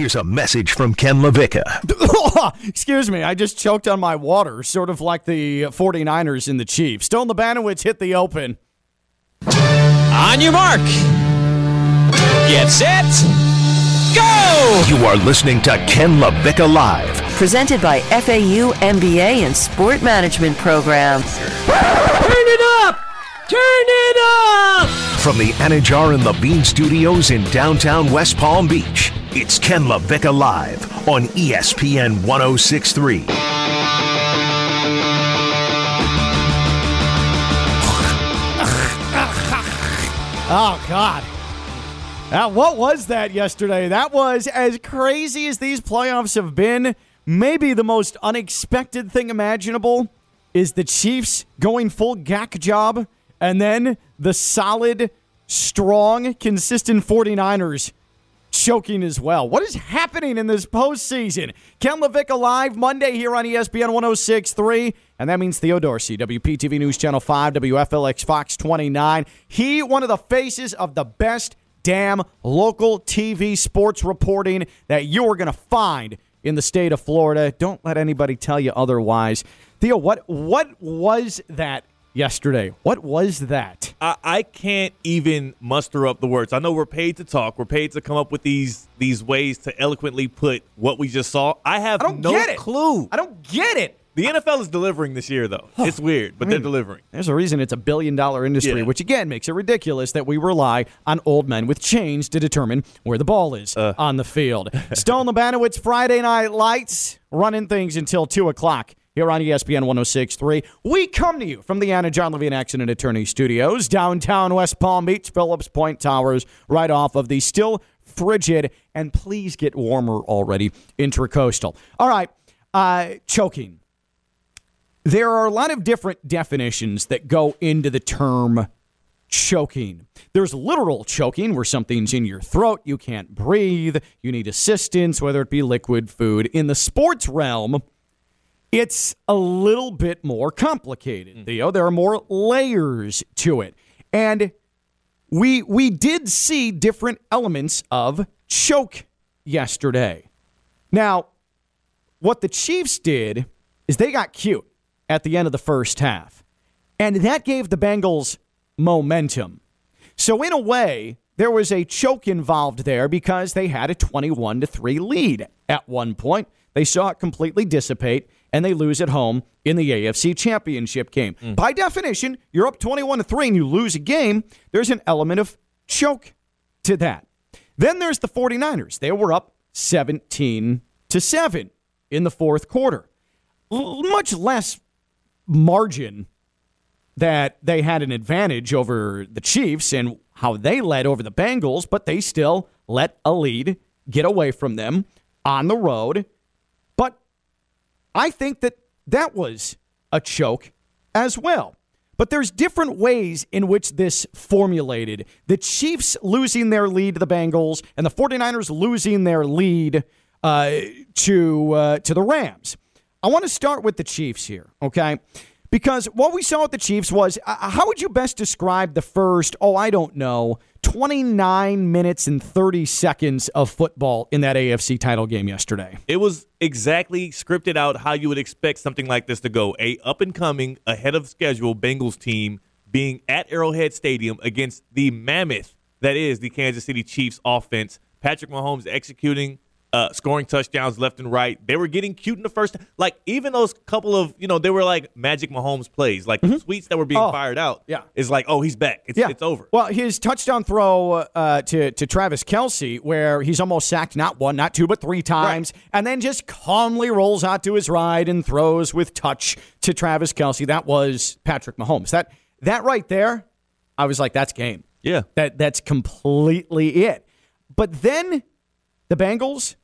Here's a message from Ken LaVicka. Excuse me, I just choked on my water, sort of like the 49ers in the Chiefs. Stone Labanowitz hit the open. On your mark. Get set. Go! You are listening to Ken LaVicka Live. Presented by FAU MBA and Sport Management Program. Turn it up! Turn it up! From the Anidjar and Levine Studios in downtown West Palm Beach, it's Ken LaVicka Live on ESPN 1063. Oh, God. Now, what was that yesterday? That was as crazy as these playoffs have been. Maybe the most unexpected thing imaginable is the Chiefs going full gack job, and then the solid, strong, consistent 49ers choking as well. What is happening in this postseason? Ken LaVicka live Monday here on ESPN 1063. And that means Theo Dorsey, WPTV News Channel 5, WFLX Fox 29. He, one of the faces of the best damn local TV sports reporting that you are going to find in the state of Florida. Don't let anybody tell you otherwise. Theo, what what was that yesterday? What was that? I, I can't even muster up the words. I know we're paid to talk. We're paid to come up with these these ways to eloquently put what we just saw. I have I don't no get it. clue. I don't get it. The NFL is delivering this year, though. It's weird, but they're delivering. There's a reason it's a billion dollar industry, Yeah. which again makes it ridiculous that we rely on old men with chains to determine where the ball is Uh. on the field. Stone Labanowitz, Friday Night Lights, running things until 2 o'clock here on ESPN 1063. We come to you from the Anidjar Levine Accident Attorney Studios, downtown West Palm Beach, Phillips Point Towers, right off of the still frigid and please get warmer already intracoastal. All right, uh, choking. There are a lot of different definitions that go into the term choking. There's literal choking where something's in your throat, you can't breathe, you need assistance, whether it be liquid, food. In the sports realm, it's a little bit more complicated. Mm. Theo, there are more layers to it. And we we did see different elements of choke yesterday. Now, what the Chiefs did is they got cute at the end of the first half. And that gave the Bengals momentum. So in a way, there was a choke involved there because they had a 21 to 3 lead at one point. They saw it completely dissipate and they lose at home in the AFC Championship game. Mm. By definition, you're up 21 to 3 and you lose a game, there's an element of choke to that. Then there's the 49ers. They were up 17 to 7 in the fourth quarter. L- much less margin that they had an advantage over the Chiefs and how they led over the Bengals, but they still let a lead get away from them on the road. I think that that was a choke as well. But there's different ways in which this formulated. The Chiefs losing their lead to the Bengals and the 49ers losing their lead uh, to uh, to the Rams. I want to start with the Chiefs here, okay? Because what we saw with the Chiefs was uh, how would you best describe the first, oh, I don't know, 29 minutes and 30 seconds of football in that AFC title game yesterday? It was exactly scripted out how you would expect something like this to go. A up and coming, ahead of schedule Bengals team being at Arrowhead Stadium against the mammoth that is the Kansas City Chiefs offense. Patrick Mahomes executing, uh, scoring touchdowns left and right. They were getting cute in the first. Like even those couple of you know they were like Magic Mahomes plays, like the tweets that were being Oh, fired out. yeah. is like oh he's back. It's, it's over. Well, his touchdown throw uh, to to Travis Kelce, where he's almost sacked not one, not two, but three times, and then just calmly rolls out to his ride and throws with touch to Travis Kelce. That was Patrick Mahomes. That that right there, I was like, that's game. yeah, That that's completely it. But then the Bengals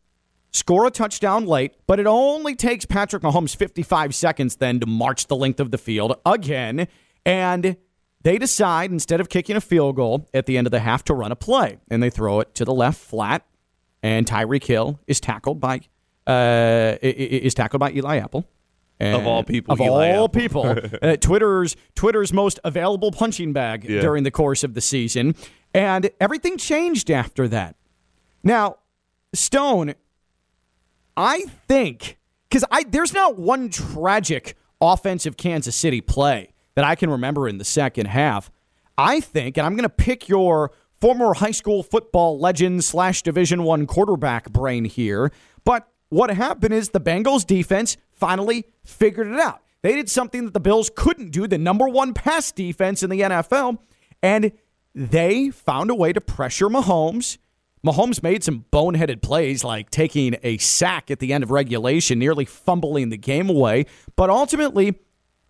score a touchdown late, but it only takes Patrick Mahomes 55 seconds then to march the length of the field again. And they decide, instead of kicking a field goal at the end of the half, to run a play. And they throw it to the left flat. And Tyreek Hill is tackled by uh, is tackled by Eli Apple. Of all people, of Eli all Apple. people, uh, Twitter's Twitter's most available punching bag Yeah. during the course of the season, and everything changed after that. Now, Stone, I think because I there's not one tragic offensive Kansas City play that I can remember in the second half. I think, and I'm going to pick your former high school football legend slash Division One quarterback brain here, but what happened is the Bengals defense finally figured it out. They did something that the Bills couldn't do, the number one pass defense in the NFL, and they found a way to pressure Mahomes. Mahomes made some boneheaded plays like taking a sack at the end of regulation, nearly fumbling the game away. But ultimately,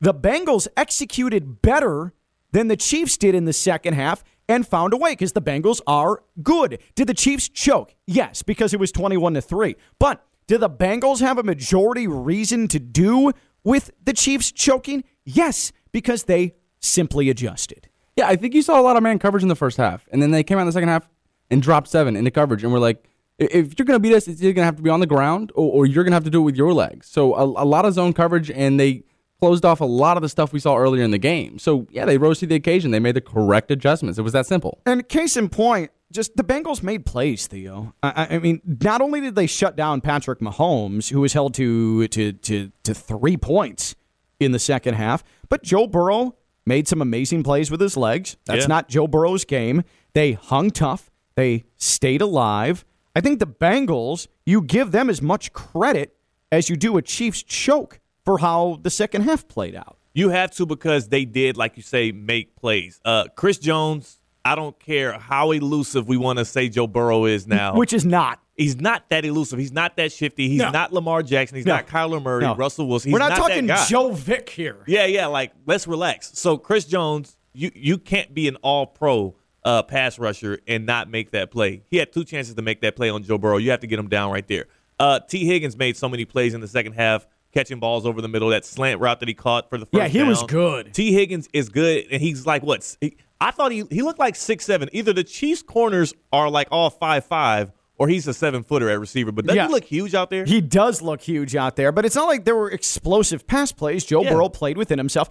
the Bengals executed better than the Chiefs did in the second half and found a way because the Bengals are good. Did the Chiefs choke? Yes, because it was 21 to 3. But did the Bengals have a majority reason to do with the Chiefs choking? Yes, because they simply adjusted. Yeah, I think you saw a lot of man coverage in the first half, and then they came out in the second half and dropped seven into coverage, and we're like, if you're going to beat us, it's either going to have to be on the ground or, or you're going to have to do it with your legs. So a, a, lot of zone coverage, and they closed off a lot of the stuff we saw earlier in the game. So yeah, they rose to the occasion. They made the correct adjustments. It was that simple. And case in point, just the Bengals made plays, Theo. I, I, mean, not only did they shut down Patrick Mahomes, who was held to to to to three points in the second half, but Joe Burrow made some amazing plays with his legs. That's yeah. not Joe Burrow's game. They hung tough. They stayed alive. I think the Bengals, you give them as much credit as you do a Chiefs choke for how the second half played out. You have to because they did, like you say, make plays. Uh, Chris Jones, I don't care how elusive we want to say Joe Burrow is now. Which is not. He's not that elusive. He's not that shifty. He's no. not Lamar Jackson. He's no. not Kyler Murray, no. Russell Wilson. He's We're not, not talking Joe Vick here. Yeah, yeah. Like let's relax. So Chris Jones, you you can't be an All Pro uh, pass rusher and not make that play. He had two chances to make that play on Joe Burrow. You have to get him down right there. Uh, Tee Higgins made so many plays in the second half, catching balls over the middle. That slant route that he caught for the first yeah, he down. was good. Tee Higgins is good, and he's like what? He, I thought he he looked like six seven. Either the Chiefs corners are like all five five, or he's a seven footer at receiver. But doesn't yeah. he look huge out there? He does look huge out there, but it's not like there were explosive pass plays. Joe yeah. Burrow played within himself.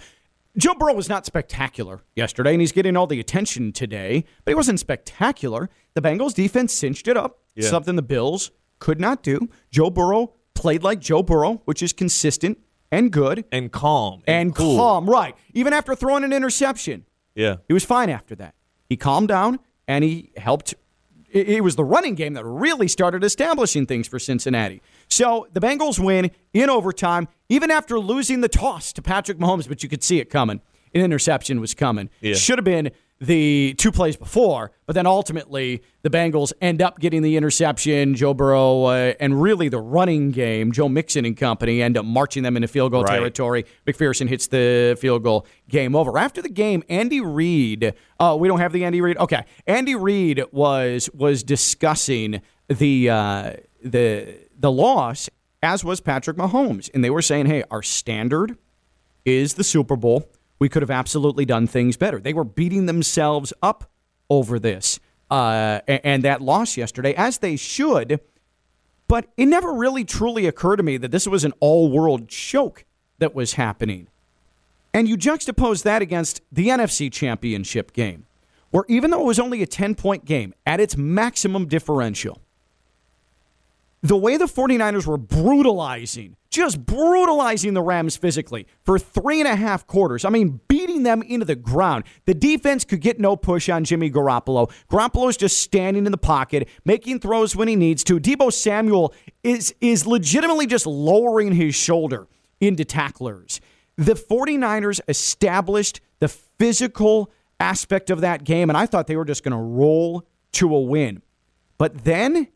Joe Burrow was not spectacular yesterday, and he's getting all the attention today, but he wasn't spectacular. The Bengals defense cinched it up, yeah. something the Bills could not do. Joe Burrow played like Joe Burrow, which is consistent and good. And calm. And, and cool. calm, right. Even after throwing an interception. Yeah. He was fine after that. He calmed down and he helped. It was the running game that really started establishing things for Cincinnati. So the Bengals win in overtime, even after losing the toss to Patrick Mahomes, but you could see it coming. An interception was coming. Yeah. Should have been the two plays before, but then ultimately the Bengals end up getting the interception. Joe Burrow uh, and really the running game, Joe Mixon and company end up marching them into field goal right. territory. McPherson hits the field goal. Game over. After the game, Andy Reid. Uh, we don't have the Andy Reid. Okay, Andy Reid was was discussing the uh, the the loss, as was Patrick Mahomes, and they were saying, "Hey, our standard is the Super Bowl." We could have absolutely done things better. They were beating themselves up over this uh, and that loss yesterday, as they should. But it never really truly occurred to me that this was an all world choke that was happening. And you juxtapose that against the NFC Championship game, where even though it was only a 10 point game at its maximum differential, the way the 49ers were brutalizing, just brutalizing the Rams physically for three and a half quarters. I mean, beating them into the ground. The defense could get no push on Jimmy Garoppolo. Garoppolo's just standing in the pocket, making throws when he needs to. Deebo Samuel is, is legitimately just lowering his shoulder into tacklers. The 49ers established the physical aspect of that game, and I thought they were just going to roll to a win. But then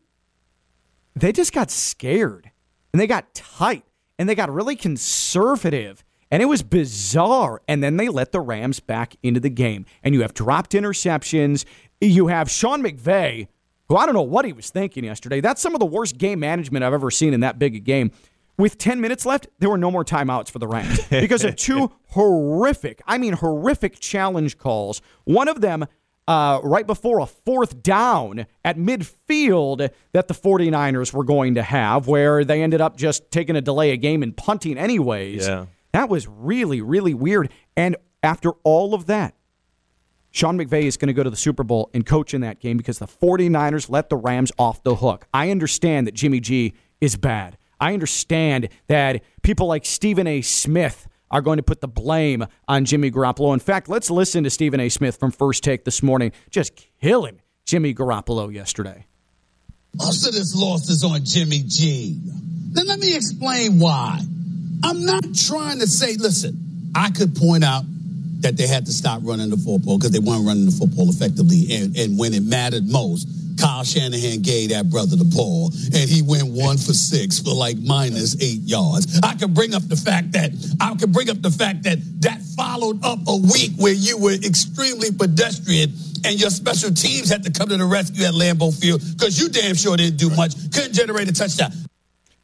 they just got scared and they got tight and they got really conservative. And it was bizarre. And then they let the Rams back into the game. And you have dropped interceptions. You have Sean McVay, who I don't know what he was thinking yesterday. That's some of the worst game management I've ever seen in that big a game. With 10 minutes left, there were no more timeouts for the Rams because of two horrific, I mean, horrific challenge calls. One of them uh, right before a fourth down at midfield that the 49ers were going to have, where they ended up just taking a delay a game and punting anyways. Yeah. That was really, really weird. And after all of that, Sean McVay is going to go to the Super Bowl and coach in that game because the 49ers let the Rams off the hook. I understand that Jimmy G is bad. I understand that people like Stephen A. Smith are going to put the blame on Jimmy Garoppolo. In fact, let's listen to Stephen A. Smith from First Take this morning, just killing Jimmy Garoppolo yesterday. Most of this loss is on Jimmy G. Then let me explain why. I'm not trying to say, listen, I could point out that they had to stop running the football because they weren't running the football effectively. And, and when it mattered most, Kyle Shanahan gave that brother the ball, and he went one for six for like minus eight yards. I could bring up the fact that I could bring up the fact that that followed up a week where you were extremely pedestrian and your special teams had to come to the rescue at Lambeau Field because you damn sure didn't do much, couldn't generate a touchdown.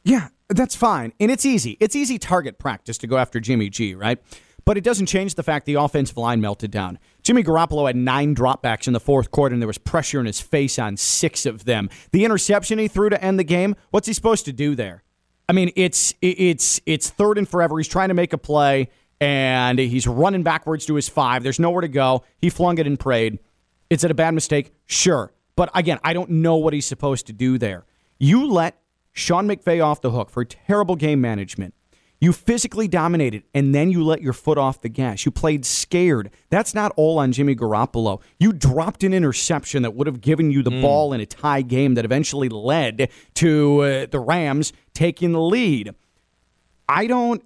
Yeah, that's fine. And it's easy. It's easy target practice to go after Jimmy G, right? But it doesn't change the fact the offensive line melted down. Jimmy Garoppolo had nine dropbacks in the fourth quarter, and there was pressure in his face on six of them. The interception he threw to end the game, what's he supposed to do there? I mean, it's it's it's third and forever. He's trying to make a play, and he's running backwards to his five. There's nowhere to go. He flung it and prayed. Is it a bad mistake? Sure. But again, I don't know what he's supposed to do there. You let Sean McVay off the hook for terrible game management. You physically dominated, and then you let your foot off the gas. You played scared. That's not all on Jimmy Garoppolo. You dropped an interception that would have given you the mm. ball in a tie game that eventually led to uh, the Rams taking the lead. I don't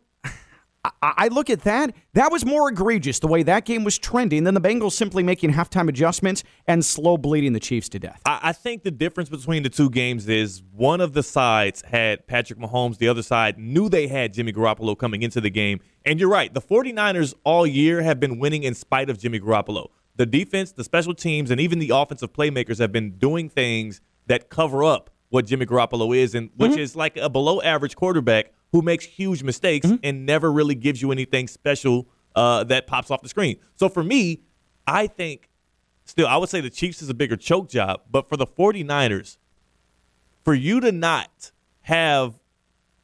I look at that. That was more egregious the way that game was trending than the Bengals simply making halftime adjustments and slow bleeding the Chiefs to death. I think the difference between the two games is one of the sides had Patrick Mahomes, the other side knew they had Jimmy Garoppolo coming into the game. And you're right, the 49ers all year have been winning in spite of Jimmy Garoppolo. The defense, the special teams, and even the offensive playmakers have been doing things that cover up what Jimmy Garoppolo is, and which mm-hmm. is like a below average quarterback who makes huge mistakes mm-hmm. and never really gives you anything special uh, that pops off the screen. So for me, I think still, I would say the Chiefs is a bigger choke job, but for the 49ers, for you to not have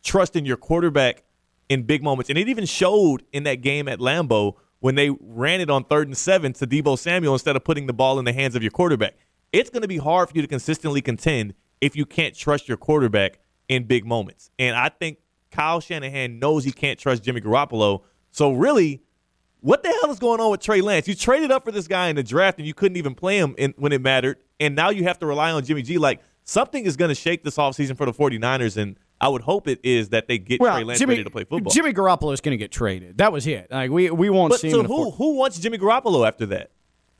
trust in your quarterback in big moments, and it even showed in that game at Lambeau when they ran it on third and seven to Deebo Samuel instead of putting the ball in the hands of your quarterback. It's going to be hard for you to consistently contend if you can't trust your quarterback in big moments. And I think Kyle Shanahan knows he can't trust Jimmy Garoppolo. So really, what the hell is going on with Trey Lance? You traded up for this guy in the draft and you couldn't even play him in, when it mattered, and now you have to rely on Jimmy G. Like something is going to shake this offseason for the 49ers, and I would hope it is that they get well, Trey Lance Jimmy, ready to play football. Jimmy Garoppolo is going to get traded. That was it. Like we we won't but, see. So who who wants Jimmy Garoppolo after that?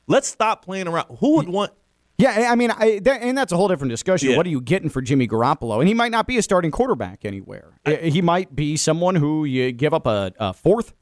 Let's stop playing around. Who would want? Yeah, I mean, I, that, and that's a whole different discussion. Yeah. What are you getting for Jimmy Garoppolo? And he might not be a starting quarterback anywhere. I, he might be someone who you give up a, a, fourth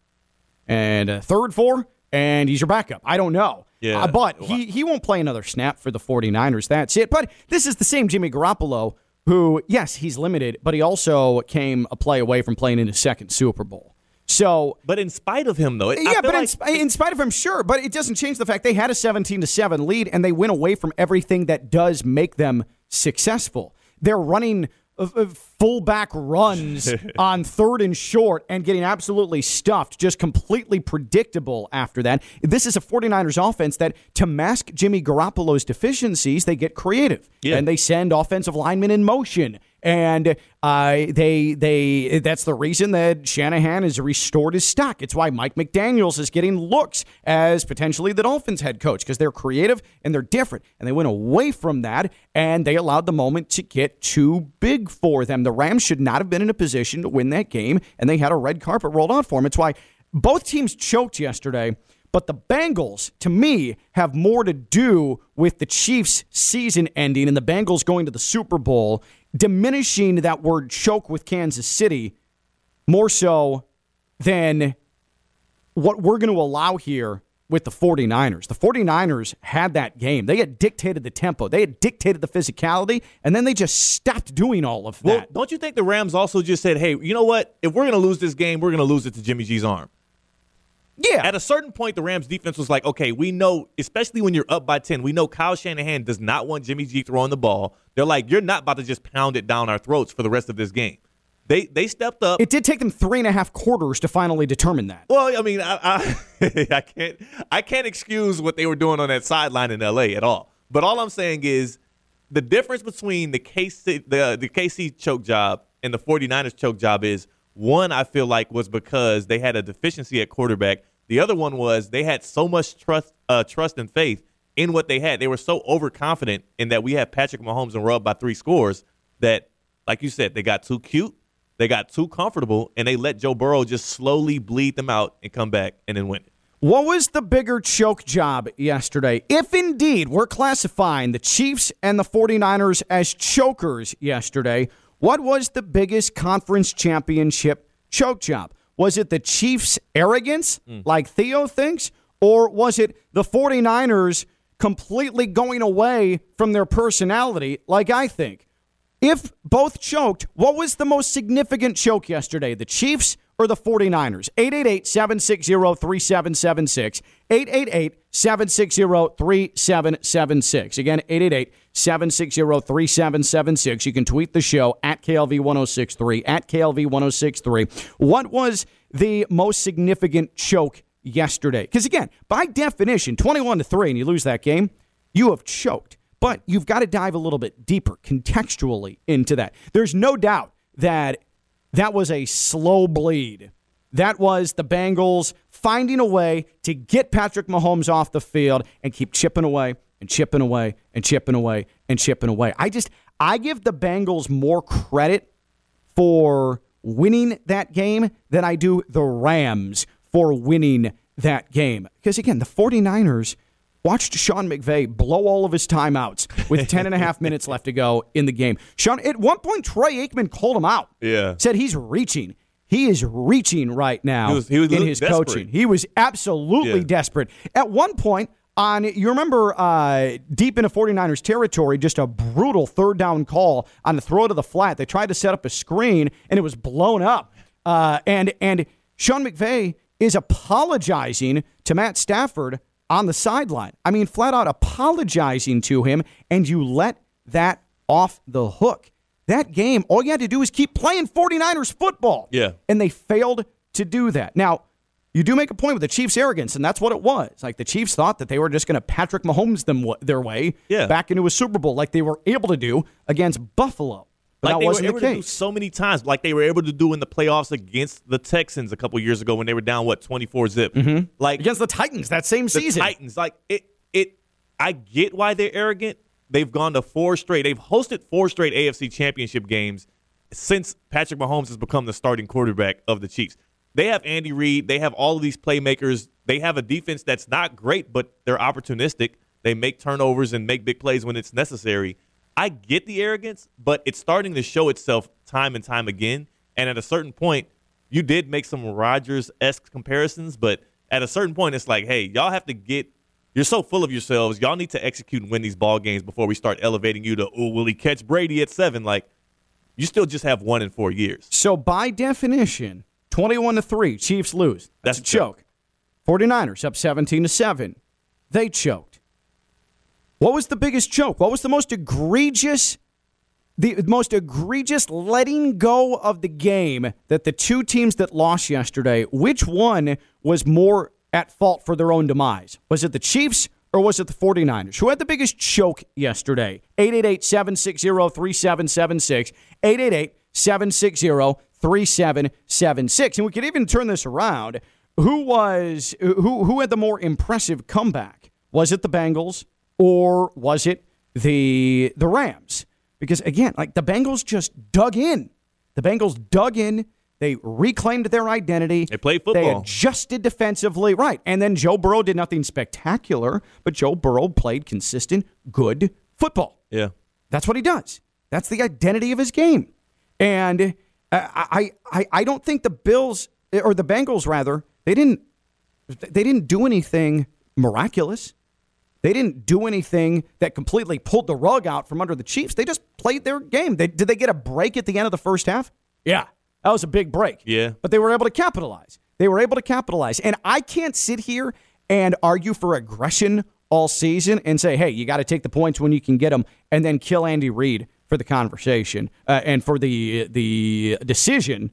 and a third for, and he's your backup. I don't know. Yeah, uh, but he, he won't play another snap for the 49ers. That's it. But this is the same Jimmy Garoppolo who, yes, he's limited, but he also came a play away from playing in his second Super Bowl. So, but in spite of him, though, it, yeah, but like in, in, spite of him, sure, but it doesn't change the fact they had a seventeen to seven lead and they went away from everything that does make them successful. They're running uh, uh, fullback runs on third and short and getting absolutely stuffed, just completely predictable after that. This is a 49ers offense that, to mask Jimmy Garoppolo's deficiencies, they get creative yeah. and they send offensive linemen in motion and uh, they they that's the reason that Shanahan has restored his stock. It's why Mike McDaniel's is getting looks as potentially the Dolphins head coach because they're creative and they're different. And they went away from that and they allowed the moment to get too big for them. The Rams should not have been in a position to win that game, and they had a red carpet rolled out for them. It's why both teams choked yesterday. But the Bengals, to me, have more to do with the Chiefs' season ending and the Bengals going to the Super Bowl diminishing that word choke with Kansas City more so than what we're going to allow here with the 49ers. The 49ers had that game. They had dictated the tempo, they had dictated the physicality, and then they just stopped doing all of that. Well, don't you think the Rams also just said, hey, you know what? If we're going to lose this game, we're going to lose it to Jimmy G's arm? Yeah. At a certain point, the Rams defense was like, okay, we know, especially when you're up by 10, we know Kyle Shanahan does not want Jimmy G throwing the ball. They're like, you're not about to just pound it down our throats for the rest of this game. They they stepped up. It did take them three and a half quarters to finally determine that. Well, I mean, I, I, I can't I can't excuse what they were doing on that sideline in L.A. at all. But all I'm saying is the difference between the KC the the KC choke job and the 49ers choke job is one, I feel like, was because they had a deficiency at quarterback. The other one was they had so much trust, uh, trust and faith in what they had. They were so overconfident in that we had Patrick Mahomes and up by three scores that, like you said, they got too cute, they got too comfortable, and they let Joe Burrow just slowly bleed them out and come back and then win. What was the bigger choke job yesterday? If indeed we're classifying the Chiefs and the 49ers as chokers yesterday, what was the biggest conference championship choke job? Was it the Chiefs' arrogance, hmm. like Theo thinks, or was it the 49ers completely going away from their personality, like I think? If both choked, what was the most significant choke yesterday? The Chiefs or the 49ers? 888 760 3776. 888 760 3776. Again, 888 760 3776. You can tweet the show at KLV 1063. At KLV 1063. What was the most significant choke yesterday? Because again, by definition, 21 to 3, and you lose that game, you have choked. But you've got to dive a little bit deeper contextually into that. There's no doubt that that was a slow bleed. That was the Bengals finding a way to get Patrick Mahomes off the field and keep chipping away and chipping away and chipping away and chipping away. I just I give the Bengals more credit for winning that game than I do the Rams for winning that game. Because again, the 49ers watched Sean McVay blow all of his timeouts with 10 and a half minutes left to go in the game. Sean, at one point, Troy Aikman called him out. Yeah. Said he's reaching. He is reaching right now He was- he was in his desperate. coaching. He was absolutely Yeah. desperate. At one point, on you remember uh, deep into 49ers territory, just a brutal third down call on the throw to the flat. They tried to set up a screen and it was blown up. Uh, and and Sean McVay is apologizing to Matt Stafford on the sideline. I mean, flat out apologizing to him, and you let that off the hook. That game, all you had to do is keep playing 49ers football. Yeah. And they failed to do that. Now, you do make a point with the Chiefs' arrogance, and that's what it was. Like the Chiefs thought that they were just going to Patrick Mahomes them their way Yeah. back into a Super Bowl, like they were able to do against Buffalo. Like that they wasn't were the able to do so many times, like they were able to do in the playoffs against the Texans a couple years ago when they were down what twenty four zip. Mm-hmm. Like Against the Titans that same the season. Titans, like it, it. I get why they're arrogant. They've gone to four straight. They've hosted four straight AFC Championship games since Patrick Mahomes has become the starting quarterback of the Chiefs. They have Andy Reid. They have all of these playmakers. They have a defense that's not great, but they're opportunistic. They make turnovers and make big plays when it's necessary. I get the arrogance, but it's starting to show itself time and time again. And at a certain point, you did make some Rodgers esque comparisons, but at a certain point, it's like, hey, y'all have to get. You're so full of yourselves. Y'all need to execute and win these ball games before we start elevating you to, oh, will he catch Brady at seven? Like, you still just have one in four years. So by definition, 21 to 3, Chiefs lose. That's, That's a a choke. 49ers up 17 to 7. They choked. What was the biggest choke? What was the most egregious the most egregious letting go of the game that the two teams that lost yesterday, which one was more at fault for their own demise? Was it the Chiefs or was it the 49ers? Who had the biggest choke yesterday? 888 760 3776. 888 760 3776. And we could even turn this around. Who was who who had the more impressive comeback? Was it the Bengals or was it the the Rams? Because again, like the Bengals just dug in. The Bengals dug in. They reclaimed their identity. They played football. They adjusted defensively, right? And then Joe Burrow did nothing spectacular, but Joe Burrow played consistent, good football. Yeah. That's what he does. That's the identity of his game. And uh, I, I, I don't think the Bills or the Bengals rather they didn't they didn't do anything miraculous. They didn't do anything that completely pulled the rug out from under the Chiefs. They just played their game. They, did they get a break at the end of the first half? Yeah, that was a big break. Yeah. but they were able to capitalize. They were able to capitalize. And I can't sit here and argue for aggression all season and say, hey, you got to take the points when you can get them, and then kill Andy Reid for the conversation uh, and for the the decision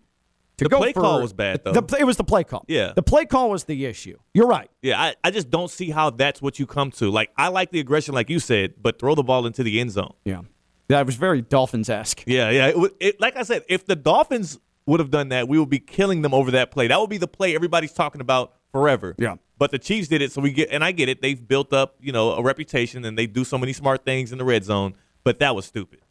to The go play for- call was bad, though. The, it was the play call. Yeah. the play call was the issue. You're right. Yeah, I, I just don't see how that's what you come to. Like, I like the aggression, like you said, but throw the ball into the end zone. Yeah. That was very Dolphins esque. Yeah, yeah. It, it, like I said, if the Dolphins would have done that, we would be killing them over that play. That would be the play everybody's talking about forever. Yeah. But the Chiefs did it, so we get, and I get it. They've built up, you know, a reputation, and they do so many smart things in the red zone. But that was stupid.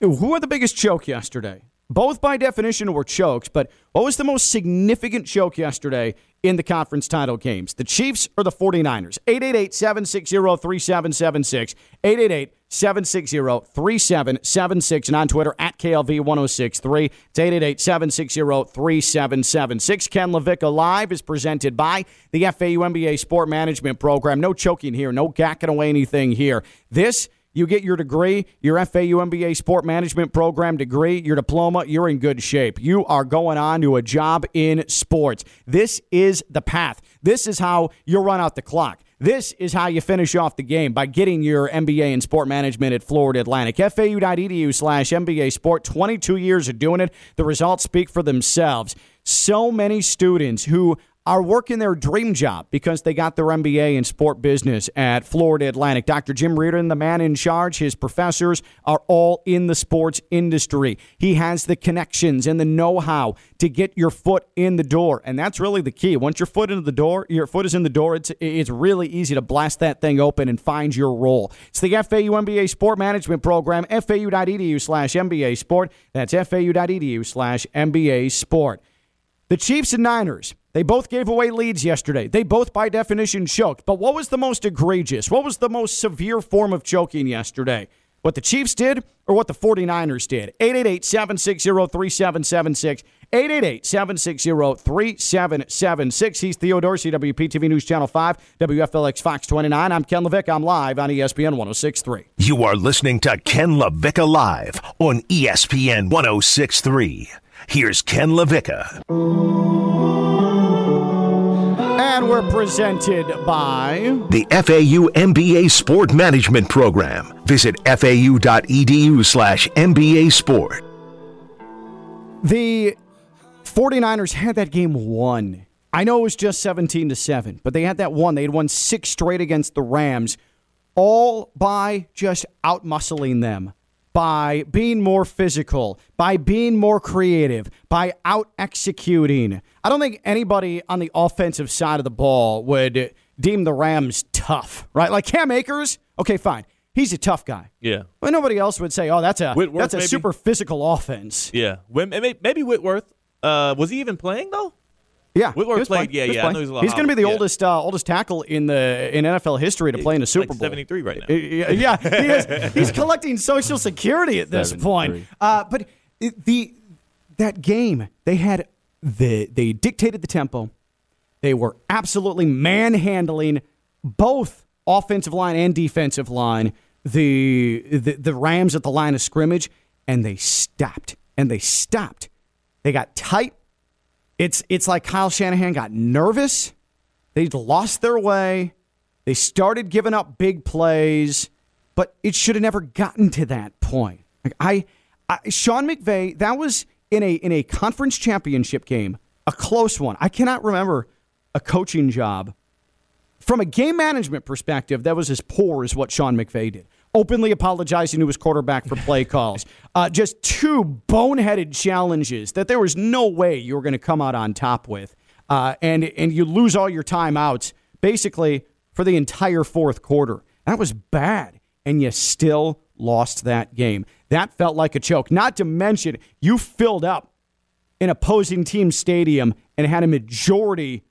Who had the biggest choke yesterday? Both by definition were chokes, but what was the most significant choke yesterday in the conference title games? The Chiefs or the 49ers? 888 760 3776. 888 760 3776. And on Twitter at KLV 1063. It's 888 760 3776. Ken LaVicka Live is presented by the FAU MBA Sport Management Program. No choking here, no gacking away anything here. This you get your degree, your FAU MBA Sport Management Program degree, your diploma, you're in good shape. You are going on to a job in sports. This is the path. This is how you run out the clock. This is how you finish off the game by getting your MBA in sport management at Florida Atlantic. FAU.edu slash MBA Sport. 22 years of doing it. The results speak for themselves. So many students who are working their dream job because they got their MBA in sport business at Florida Atlantic. Dr. Jim Riordan, the man in charge, his professors are all in the sports industry. He has the connections and the know how to get your foot in the door. And that's really the key. Once your foot into the door, your foot is in the door, it's, it's really easy to blast that thing open and find your role. It's the FAU MBA Sport Management Program, fau.edu slash MBA Sport. That's fau.edu slash MBA Sport. The Chiefs and Niners, they both gave away leads yesterday. They both, by definition, choked. But what was the most egregious? What was the most severe form of choking yesterday? What the Chiefs did or what the 49ers did? 888 760 3776. 888 760 3776. He's Theo Dorsey, WPTV News Channel 5, WFLX Fox 29. I'm Ken LaVicka. I'm live on ESPN 1063. You are listening to Ken LaVicka Live on ESPN 1063. Here's Ken LaVicka. We're presented by. The FAU MBA Sport Management Program. Visit fau.edu slash MBA Sport. The 49ers had that game won. I know it was just 17 to 7, but they had that one. They had won six straight against the Rams, all by just outmuscling them, by being more physical, by being more creative, by out executing. I don't think anybody on the offensive side of the ball would deem the Rams tough, right? Like Cam Akers, okay, fine. He's a tough guy. Yeah. But nobody else would say, oh, that's a, Whitworth, that's a maybe? super physical offense. Yeah. Maybe maybe Whitworth. Uh, was he even playing, though? Yeah, Whitworth played- playing. yeah, He yeah, I know he's He's going to be the yeah. oldest uh, oldest tackle in the in NFL history to play in a Super like Bowl. 73 right now. Yeah, yeah, he is. He's collecting Social Security at this point. Uh, but it, the that game, they had the they dictated the tempo. They were absolutely manhandling both offensive line and defensive line. The, the the Rams at the line of scrimmage, and they stopped. And they stopped. They got tight. It's it's like Kyle Shanahan got nervous. They lost their way. They started giving up big plays, but it should have never gotten to that point. Like I, I Sean McVay, that was in a in a conference championship game, a close one. I cannot remember a coaching job from a game management perspective, that was as poor as what Sean McVay did. Openly apologizing to his quarterback for play calls. Uh, just two boneheaded challenges that there was no way you were going to come out on top with. Uh, and, and you lose all your timeouts basically for the entire fourth quarter. That was bad. And you still lost that game. That felt like a choke. Not to mention, you filled up an opposing team stadium and had a majority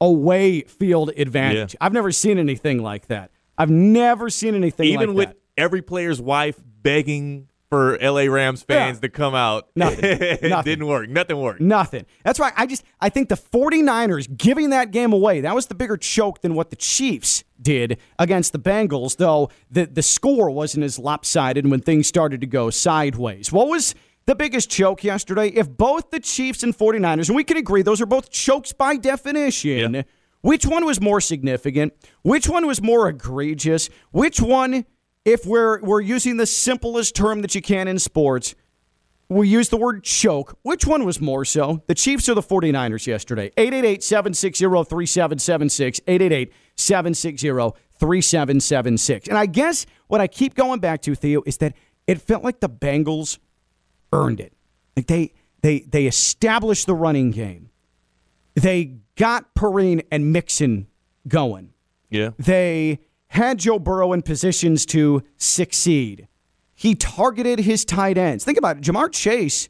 away field advantage. Yeah. I've never seen anything like that. I've never seen anything Even like with that. every player's wife begging for LA Rams fans Yeah. to come out, Nothing. it Nothing. didn't work. Nothing worked. Nothing. That's right. I just I think the 49ers giving that game away, that was the bigger choke than what the Chiefs did against the Bengals, though the the score wasn't as lopsided when things started to go sideways. What was the biggest choke yesterday? If both the Chiefs and 49ers, and we can agree those are both chokes by definition. Which one was more significant? Which one was more egregious? Which one, if we're we're using the simplest term that you can in sports, we use the word choke. Which one was more so? The Chiefs or the 49ers yesterday? 888 760 3776. 888 760 3776. And I guess what I keep going back to, Theo, is that it felt like the Bengals earned it. Like they they they established the running game. They got Perine and Mixon going. Yeah. They had Joe Burrow in positions to succeed. He targeted his tight ends. Think about it. Ja'Marr Chase,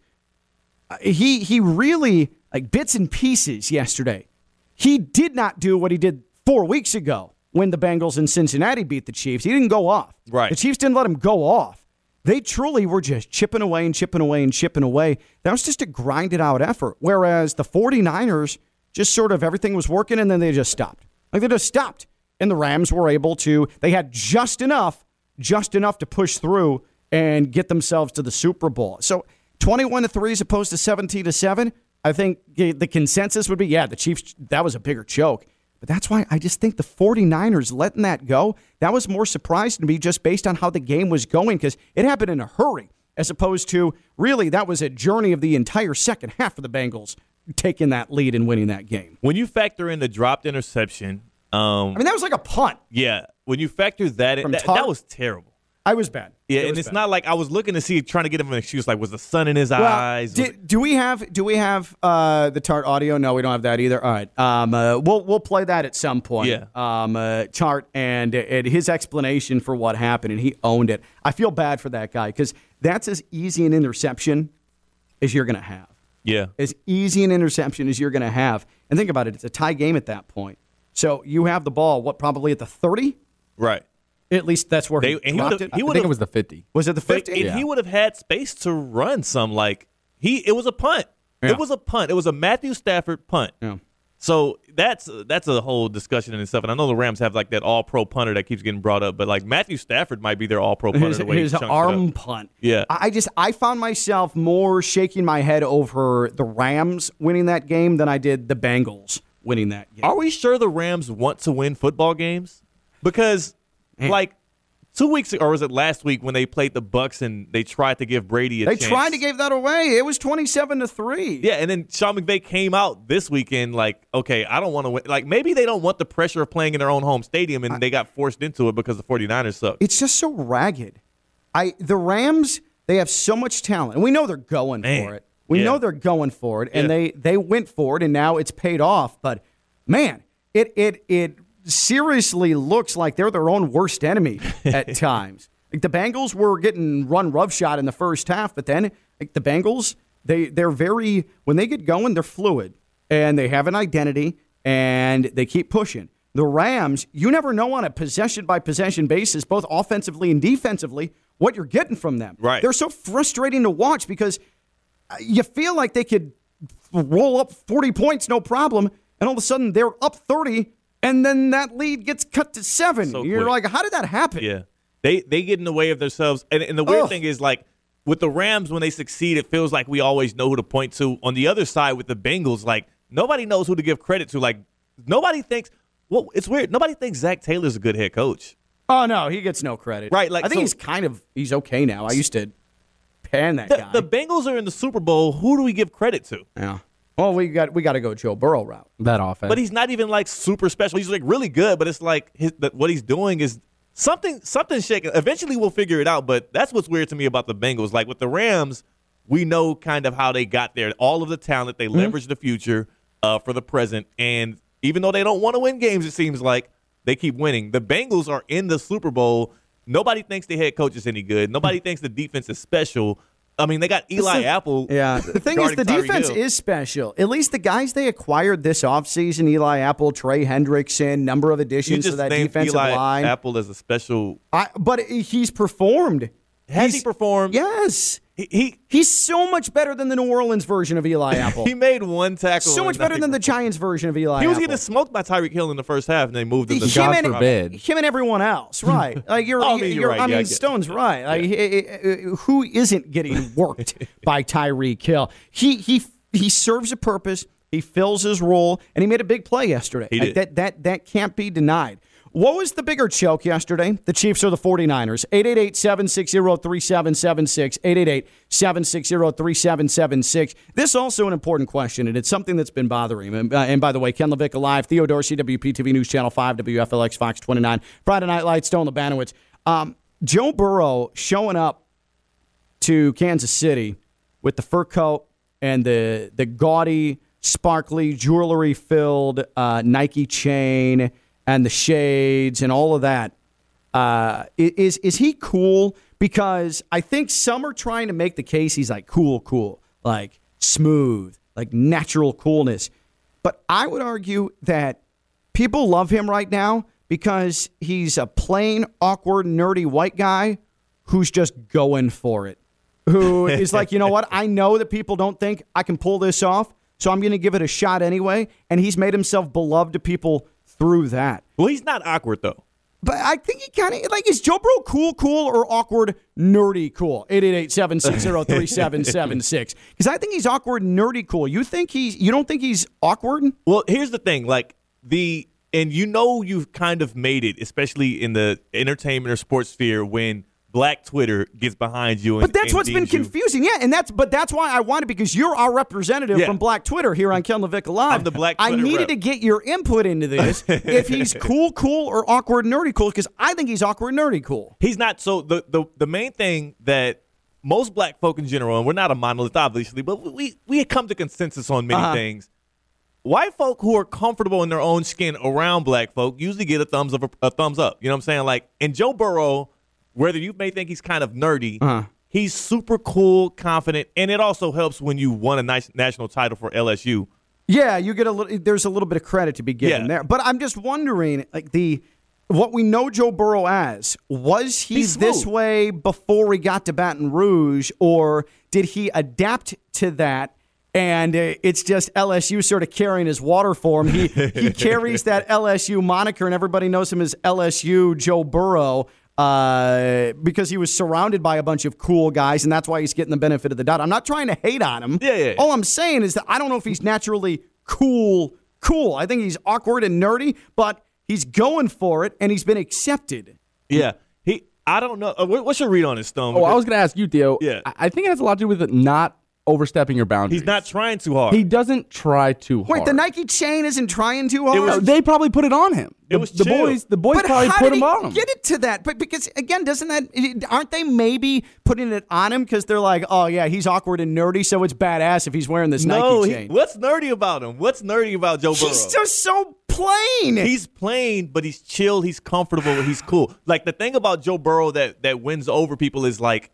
uh, he he really like bits and pieces yesterday. He did not do what he did four weeks ago when the Bengals in Cincinnati beat the Chiefs. He didn't go off. Right. The Chiefs didn't let him go off. They truly were just chipping away and chipping away and chipping away. That was just a grinded out effort. Whereas the 49ers just sort of everything was working and then they just stopped. Like they just stopped. And the Rams were able to, they had just enough, just enough to push through and get themselves to the Super Bowl. So 21 to 3 as opposed to 17 to 7. I think the consensus would be yeah, the Chiefs, that was a bigger choke. But that's why I just think the 49ers letting that go, that was more surprising to me just based on how the game was going because it happened in a hurry as opposed to really that was a journey of the entire second half of the Bengals taking that lead and winning that game. When you factor in the dropped interception, um, I mean, that was like a punt. yeah, when you factor that in, that, that was terrible. I was bad. Yeah, It and it's bad. not like I was looking to see, trying to get him an excuse. Like, was the sun in his Well, eyes? Di- do we have do we have uh, the Tartt audio? No, we don't have that either. All right, um, uh, we'll we'll play that at some point. Yeah. Um, uh, Tartt and, and his explanation for what happened, and he owned it. I feel bad for that guy because that's as easy an interception as you're going to have. Yeah, As easy an interception as you're going to have. And think about it; it's a tie game at that point. So you have the ball. What probably at the thirty? right. At least that's where They- he and he dropped it. he I would think have- it was the 50. was it the But fifty? and he would have had space to run some. Like he, it was a punt. Yeah. It was a punt. It was a Matthew Stafford punt. Yeah. So that's that's a whole discussion and stuff. And I know the Rams have like that All Pro punter that keeps getting brought up, but like Matthew Stafford might be their All Pro punter. his, the way his arm punt. Yeah. I I just I found myself more shaking my head over the Rams winning that game than I did the Bengals winning that game. Are we sure the Rams want to win football games? Because Man. like two weeks ago, or was it last week when they played the Bucs and they tried to give Brady a they chance? tried to give that away. It was twenty seven to three. Yeah, and then Sean McVay came out this weekend like, okay, I don't want to win. Like maybe they don't want the pressure of playing in their own home stadium, and they got forced into it because the 49ers suck. It's just so ragged. I the Rams they have so much talent, and we know they're going Man. for it. We Yeah. know they're going for it, and Yeah. they they went for it, and now it's paid off. But man, it it it seriously looks like they're their own worst enemy at times. Like the Bengals were getting run roughshod in the first half, but then like the Bengals, they they're very when they get going, they're fluid and they have an identity and they keep pushing. The Rams, you never know on a possession by possession basis, both offensively and defensively, what you're getting from them. Right. They're so frustrating to watch because uh, you feel like they could roll up 40 points, no problem, and all of a sudden they're up 30, and then that lead gets cut to seven. So You're quick. like, how did that happen? Yeah, they they get in the way of themselves, and, and the weird Ugh. thing is like with the Rams when they succeed, it feels like we always know who to point to. On the other side with the Bengals, like nobody knows who to give credit to. Like nobody thinks. Well, it's weird. Nobody thinks Zac Taylor's a good head coach. Oh no, he gets no credit. Right, like, I think so- he's kind of he's okay now. I used to pan that The, guy. the Bengals are in the Super Bowl. Who do we give credit to? yeah. Well, we got we got to go Joe Burrow route. That offense. But he's not even like super special. He's like really good, but it's like his, that what he's doing is something something shaking. Eventually, we'll figure it out. But that's what's weird to me about the Bengals. Like with the Rams, we know kind of how they got there. All of the talent they leverage the future uh, for the present, and even though they don't want to win games, it seems like they keep winning. The Bengals are in the Super Bowl. Nobody thinks the head coach is any good. Nobody thinks the defense is special. I mean, they got Eli Apple. Yeah. The thing is, the Tyreek defense Hill. is special. At least the guys they acquired this offseason, Eli Apple, Trey Hendrickson, number of You additions to that named defensive Eli line. Apple as a special. I, but he's performed. Has He's- he performed? Yes. He, he He's so much better than the New Orleans version of Eli Apple. He made one tackle. so much better than the Giants version of Eli He was Apple. getting smoked by Tyreek Hill in the first half, and they moved him to him God and, forbid. him and everyone else, right? Like you're, Oh, I mean, you're you're- right. I mean, get- Stone's right. Like, eh, eh, eh, who isn't getting worked by Tyreek Hill? He he he serves a purpose. He fills his role, and he made a big play yesterday. Like, that that that can't be denied. What was the bigger choke yesterday? The Chiefs or the 49ers? 888-760-3776. 888-760-3776. This is also an important question, and it's something that's been bothering me. And, uh, and by the way, Ken LaVicka Live, Theo Dorsey, WPTV News Channel 5, WFLX Fox 29, Friday Night Lights, Stone Labanowitz. Um, Joe Burrow showing up to Kansas City with the fur coat and the the gaudy, sparkly, jewelry filled uh, Nike chain and the shades and all of that, uh, is is he cool? Because I think some are trying to make the case he's like cool, cool, like smooth, like natural coolness. But I would argue that people love him right now because he's a plain, awkward, nerdy white guy who's just going for it. Who is like, you know what? I know that people don't think I can pull this off, so I'm going to give it a shot anyway. And he's made himself beloved to people through that. Well, he's not awkward though. But I think he kind of like is Joe Burrow cool, cool or awkward, nerdy cool? 888-760-3776. Because I think he's awkward, nerdy cool. You think he's? You don't think he's awkward? Well, here's the thing, like the and you know you've kind of made it, especially in the entertainment or sports sphere when Black Twitter gets behind you. And, But that's what's been deems you- confusing. Yeah, and that's but that's why I wanted because you're our representative Yeah. from Black Twitter here on Ken LaVicka Live. I'm the Black Twitter I needed rep. to get your input into this. if he's cool, cool, or awkward, nerdy cool, because I think he's awkward, nerdy cool. He's not. So the, the the main thing that most black folk in general, and we're not a monolith, obviously, but we we had come to consensus on many Uh-huh. things. White folk who are comfortable in their own skin around black folk usually get a thumbs up. A thumbs up. You know what I'm saying? Like, and Joe Burrow, whether you may think he's kind of nerdy, Uh-huh. he's super cool, confident, and it also helps when you won a nice national title for LSU. Yeah, you get a little. There's a little bit of credit to be given Yeah. there, but I'm just wondering, like the what we know Joe Burrow as was he this way before he got to Baton Rouge, or did he adapt to that? And it's just LSU sort of carrying his water for him. He he carries that LSU moniker, and everybody knows him as LSU Joe Burrow uh, because he was surrounded by a bunch of cool guys, and that's why he's getting the benefit of the doubt. I'm not trying to hate on him. Yeah, yeah, yeah. All I'm saying is that I don't know if he's naturally cool. Cool. I think he's awkward and nerdy, but he's going for it, and he's been accepted. Yeah, he. I don't know. Uh, what's your read on his thumb? Oh, I was going to ask you, Theo. Yeah. I I think it has a lot to do with it not overstepping your boundaries. He's not trying too hard. He doesn't try too hard. Wait, the Nike chain isn't trying too hard. No, they probably put it on him. It The- was the chill. boys. The boys but probably how put did him he on him. Get it to that, but because again, doesn't that aren't they maybe putting it on him because they're like, oh yeah, he's awkward and nerdy, so it's badass if he's wearing this no, Nike he- chain. what's nerdy about him? What's nerdy about Joe Burrow? he's just so plain. He's plain, but he's chill. He's comfortable. He's cool. Like the thing about Joe Burrow that that wins over people is like, a s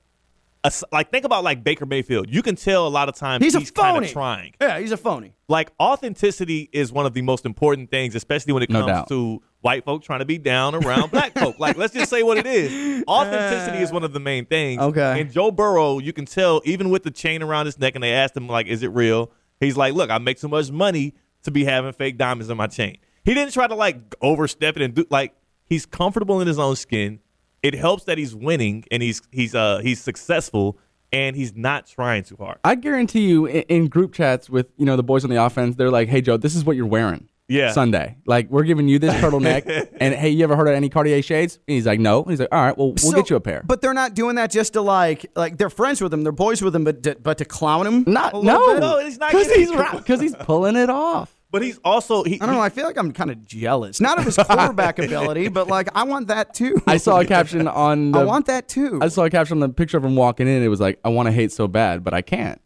like think about like Baker Mayfield. You can tell a lot of times he's, he's, a kind phony. of trying. Yeah, he's a phony. Like authenticity is one of the most important things, especially when it comes doubt. to white folk trying to be down around black folk. Like let's just say what it is. Authenticity is uh, one of the main things. Okay. And Joe Burrow, you can tell even with the chain around his neck, and they asked him like, "Is it real?" He's like, "Look, I make so much money to be having fake diamonds in my chain." He didn't try to like overstep it and do like he's comfortable in his own skin. It helps that he's winning and he's he's uh he's successful and he's not trying too hard. I guarantee you, in, in group chats with you know the boys on the offense, they're like, "Hey Joe, this is what you're wearing." Yeah. Sunday, like we're giving you this turtleneck, and hey, you ever heard of any Cartier shades? And he's like, no. He's like, all right, well, we'll So- get you a pair. But they're not doing that just to like like they're friends with him, they're boys with him, but to, but to clown him. not a no, bit? No, he's not because he's because he's pulling it off. But he's also he, I don't know. I feel like I'm kind of jealous, not of his quarterback ability, but like I want that too. I saw a caption on. The, I want that too. I saw a caption on the picture of him walking in. It was like, I want to hate so bad, but I can't.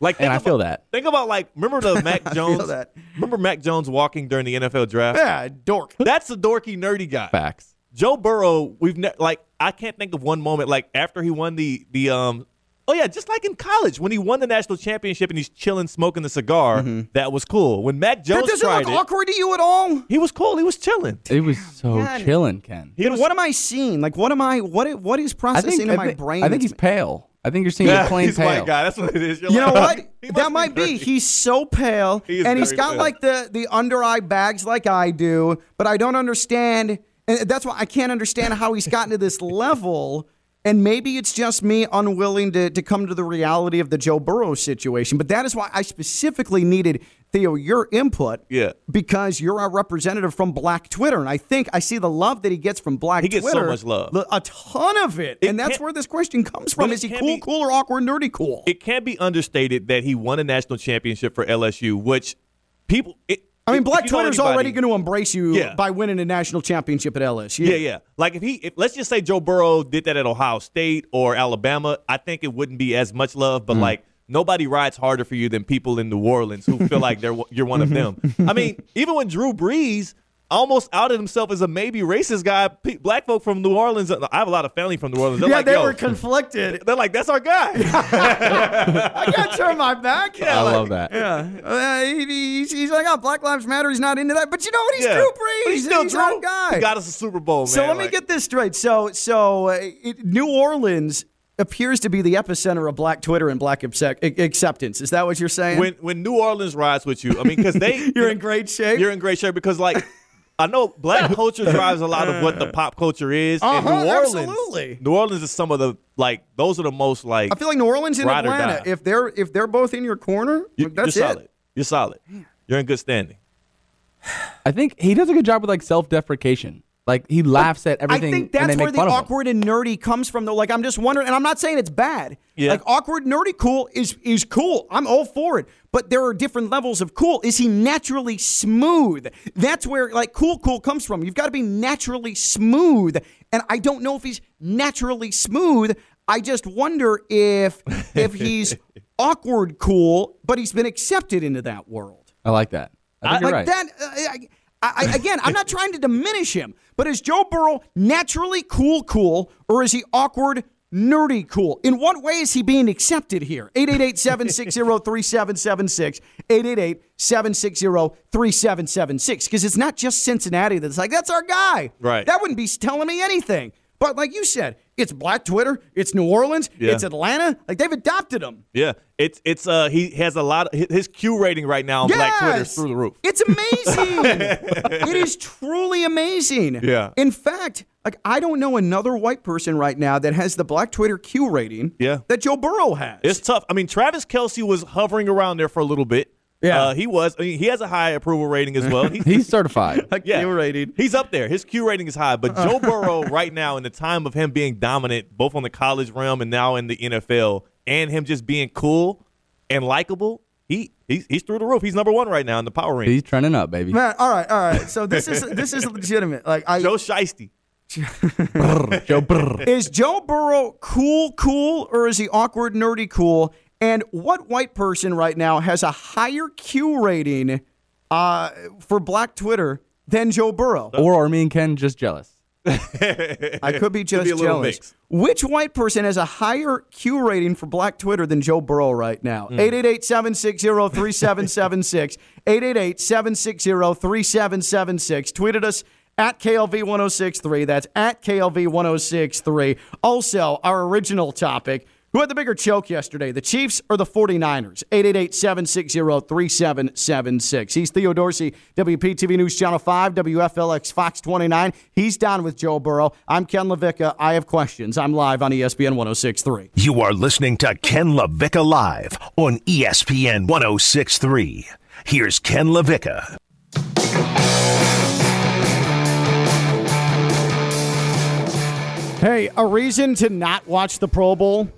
Like, And think I feel that. Think about like, remember the Mac Jones? that. Remember Mac Jones walking during the NFL draft? yeah, dork. That's a dorky, nerdy guy. Facts. Joe Burrow, we've ne- like, I can't think of one moment like after he won the the um. Oh yeah, just like in college when he won the national championship and he's chilling, smoking the cigar. Mm-hmm. That was cool. When Mac That Jones doesn't tried look it, awkward to you at all. he was cool. He was chilling. It was so God. chilling, Ken. He was, what am I seeing? Like, what am I? What what is processing think in my think, brain? I think he's that's- pale. I think you're seeing yeah, a plain he's pale. white guy. That's what it is. You're You know what? he must That might be. dirty. He's so pale, He and he's got pale. like the the under eye bags like I do. But I don't understand, and that's why I can't understand how he's gotten to this level. And maybe it's just me unwilling to, to come to the reality of the Joe Burrow situation. But that is why I specifically needed, Theo, your input. Yeah. Because you're a representative from Black Twitter. And I think I see the love that he gets from Black Twitter. He gets so much love. A ton of it. It and that's where this question comes from. Is he cool, be- cool, or awkward, nerdy cool? it can't be understated that he won a national championship for LSU, which people. It, I mean, Black you know Twitter's anybody- already going to embrace you Yeah. by winning a national championship at LSU. Yeah, yeah. Like if he, if, let's just say Joe Burrow did that at Ohio State or Alabama, I think it wouldn't be as much love. Mm. But like nobody rides harder for you than people in New Orleans who feel like they're you're one of them. I mean, even when Drew Brees almost outed himself as a maybe racist guy, pe- black folk from New Orleans. I have a lot of family from New Orleans. They're Yeah, like, they were conflicted. they're like, that's our guy. I can't turn my back. I love that. Yeah, uh, he- he's, he's like, oh, Black Lives Matter. He's not into that, but you know what? He's Yeah. Drew But Brees. he's still he's Drew. our guy. He got us a Super Bowl, man. So let me get this straight. So, so uh, it, New Orleans appears to be the epicenter of Black Twitter and Black accept- acceptance. Is that what you're saying? when when New Orleans rides with you. I mean, because they you're in great shape. You're in great shape because, like, I know black culture drives a lot of what the pop culture is. and Uh-huh, New Orleans, absolutely. New Orleans is some of the like those are the most like. I feel like New Orleans and Ride or Atlanta. If they're if they're both in your corner, you, that's you're it. solid. You're solid. You're in good standing. I think he does a good job with like self-deprecation. Like he laughs at everything. I everything. think and that's they where the fun of him. awkward and nerdy comes from, though. Like I'm just wondering, and I'm not saying it's bad. Yeah. Like awkward, nerdy, cool is is cool. I'm all for it. But there are different levels of cool. Is he naturally smooth? That's where like cool, cool comes from. You've got to be naturally smooth, and I don't know if he's naturally smooth. I just wonder if if he's awkward, cool, but he's been accepted into that world. I like that. I think you're like right. that. Uh, I, I, again, I'm not trying to diminish him, but is Joe Burrow naturally cool, cool, or is he awkward, nerdy, cool? In what way is he being accepted here? 888-760-3776, 888-760-3776, because it's not just Cincinnati that's like that's our guy. Right. That wouldn't be telling me anything. But like you said, it's Black Twitter, it's New Orleans, Yeah. it's Atlanta. Like they've adopted him. Yeah, it's it's uh he has a lot of his Q rating right now on Black Twitter is through the roof. It's amazing. it is truly amazing. Yeah. In fact, like I don't know another white person right now that has the Black Twitter Q rating. Yeah. That Joe Burrow has. It's tough. I mean, Travis Kelce was hovering around there for a little bit. Yeah. uh, he was. I mean, he has a high approval rating as well. He's, He's certified. yeah, Q rating. He's up there. His Q rating is high. But Joe Burrow, right now, in the time of him being dominant, both on the college realm and now in the NFL, and him just being cool and likable, he he's, he's through the roof. He's number one right now in the power range. He's trending up, baby. Man, all right, all right. So this is this is legitimate. Like I Joe Shiesty. Joe Burrow. is Joe Burrow cool, cool, or is he awkward, nerdy, cool? And what white person right now has a higher Q rating uh, for Black Twitter than Joe Burrow? Or are me and Ken just jealous? I could be just be jealous. mix. Which white person has a higher Q rating for Black Twitter than Joe Burrow right now? Hmm. 888 760 3776. 888 760 3776. Tweeted us at KLV 1063. That's at KLV 1063. Also, our original topic. Who had the bigger choke yesterday, the Chiefs or the 49ers? 888 760 3776. He's Theo Dorsey, WPTV News Channel 5, WFLX Fox 29. He's down with Joe Burrow. I'm Ken LaVicka. I have questions. I'm live on ESPN 1063. You are listening to Ken LaVicka Live on ESPN 1063. Here's Ken LaVicka. Hey, a reason to not watch the Pro Bowl?